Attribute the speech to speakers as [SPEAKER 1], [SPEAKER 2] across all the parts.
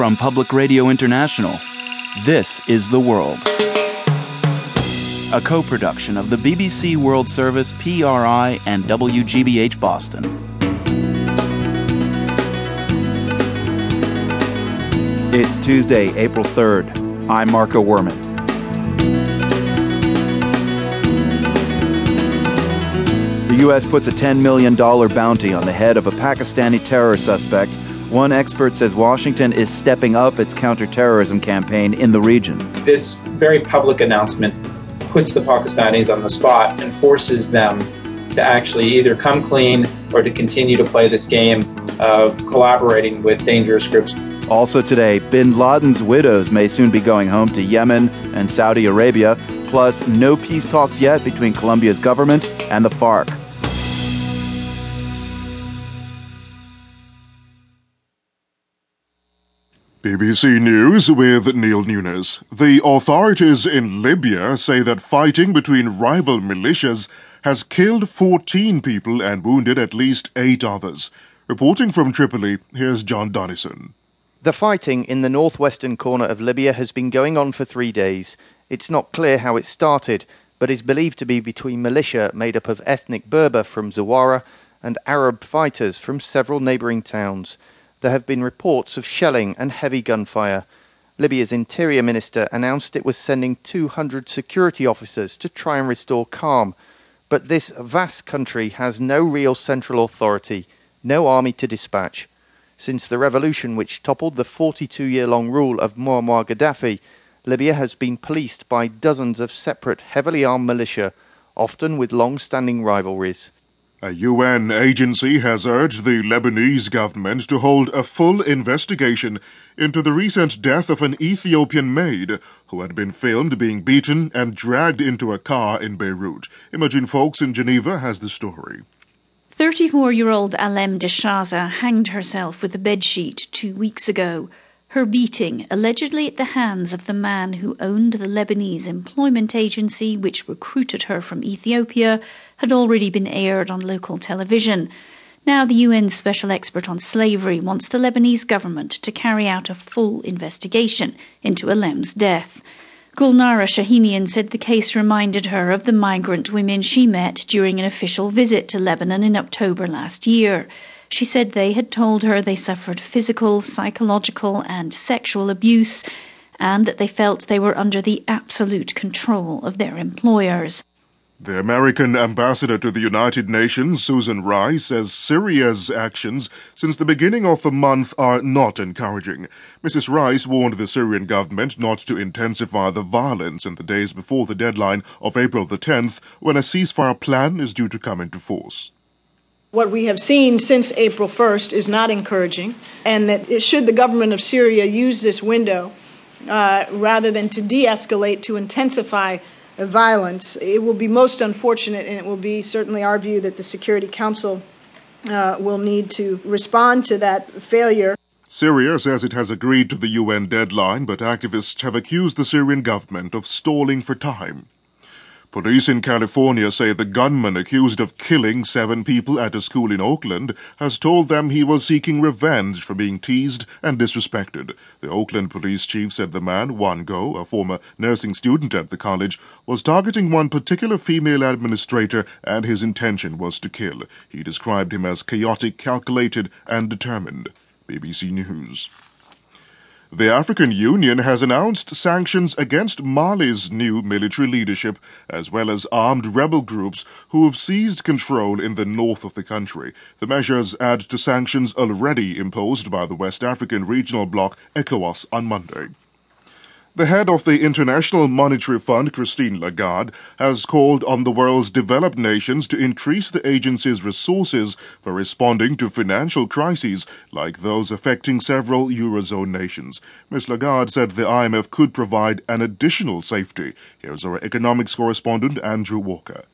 [SPEAKER 1] from Public Radio International. This is The World. A co production of the BBC World Service, PRI, and WGBH Boston.
[SPEAKER 2] It's Tuesday, April 3rd. I'm Marco Werman. The U.S. puts a $10 million bounty on the head of a Pakistani terror suspect one expert says Washington is stepping up its counterterrorism campaign in the region.
[SPEAKER 3] This very public announcement puts the Pakistanis on the spot and forces them to actually either come clean or to continue to play this game of collaborating with dangerous groups.
[SPEAKER 2] Also today, bin Laden's widows may soon be going home to Yemen and Saudi Arabia, plus no peace talks yet between Colombia's government and the FARC.
[SPEAKER 4] BBC News with Neil Nunes. The authorities in Libya say that fighting between rival militias has killed 14 people and wounded at least eight others. Reporting from Tripoli, here's John Donnison.
[SPEAKER 5] The fighting in the northwestern corner of Libya has been going on for three days. It's not clear how it started, but is believed to be between militia made up of ethnic Berber from Zawara and Arab fighters from several neighbouring towns there have been reports of shelling and heavy gunfire. Libya's interior minister announced it was sending 200 security officers to try and restore calm. But this vast country has no real central authority, no army to dispatch. Since the revolution which toppled the 42 year long rule of Muammar Gaddafi, Libya has been policed by dozens of separate heavily armed militia, often with long standing rivalries.
[SPEAKER 4] A UN agency has urged the Lebanese government to hold a full investigation into the recent death of an Ethiopian maid who had been filmed being beaten and dragged into a car in Beirut. Imogen Foulkes in Geneva has the story.
[SPEAKER 6] 34 year old Alem Dechasa hanged herself with a bedsheet two weeks ago her beating, allegedly at the hands of the man who owned the Lebanese employment agency which recruited her from Ethiopia, had already been aired on local television. Now, the UN special expert on slavery wants the Lebanese government to carry out a full investigation into Alem's death. Gulnara Shahinian said the case reminded her of the migrant women she met during an official visit to Lebanon in October last year. She said they had told her they suffered physical, psychological, and sexual abuse, and that they felt they were under the absolute control of their employers.
[SPEAKER 4] The American ambassador to the United Nations, Susan Rice, says Syria's actions since the beginning of the month are not encouraging. Mrs. Rice warned the Syrian government not to intensify the violence in the days before the deadline of April the 10th, when a ceasefire plan is due to come into force.
[SPEAKER 7] What we have seen since April 1st is not encouraging, and that should the government of Syria use this window uh, rather than to de escalate, to intensify violence, it will be most unfortunate, and it will be certainly our view that the Security Council uh, will need to respond to that failure.
[SPEAKER 4] Syria says it has agreed to the UN deadline, but activists have accused the Syrian government of stalling for time. Police in California say the gunman accused of killing seven people at a school in Oakland has told them he was seeking revenge for being teased and disrespected. The Oakland police chief said the man, One Goh, a former nursing student at the college, was targeting one particular female administrator and his intention was to kill. He described him as chaotic, calculated, and determined. BBC News. The African Union has announced sanctions against Mali's new military leadership, as well as armed rebel groups who have seized control in the north of the country. The measures add to sanctions already imposed by the West African regional bloc ECOWAS on Monday. The head of the International Monetary Fund, Christine Lagarde, has called on the world's developed nations to increase the agency's resources for responding to financial crises like those affecting several Eurozone nations. Ms. Lagarde said the IMF could provide an additional safety. Here's our economics correspondent, Andrew Walker.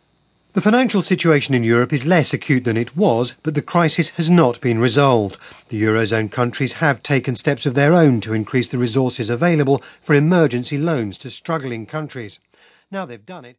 [SPEAKER 8] The financial situation in Europe is less acute than it was, but the crisis has not been resolved. The Eurozone countries have taken steps of their own to increase the resources available for emergency loans to struggling countries. Now they've done it.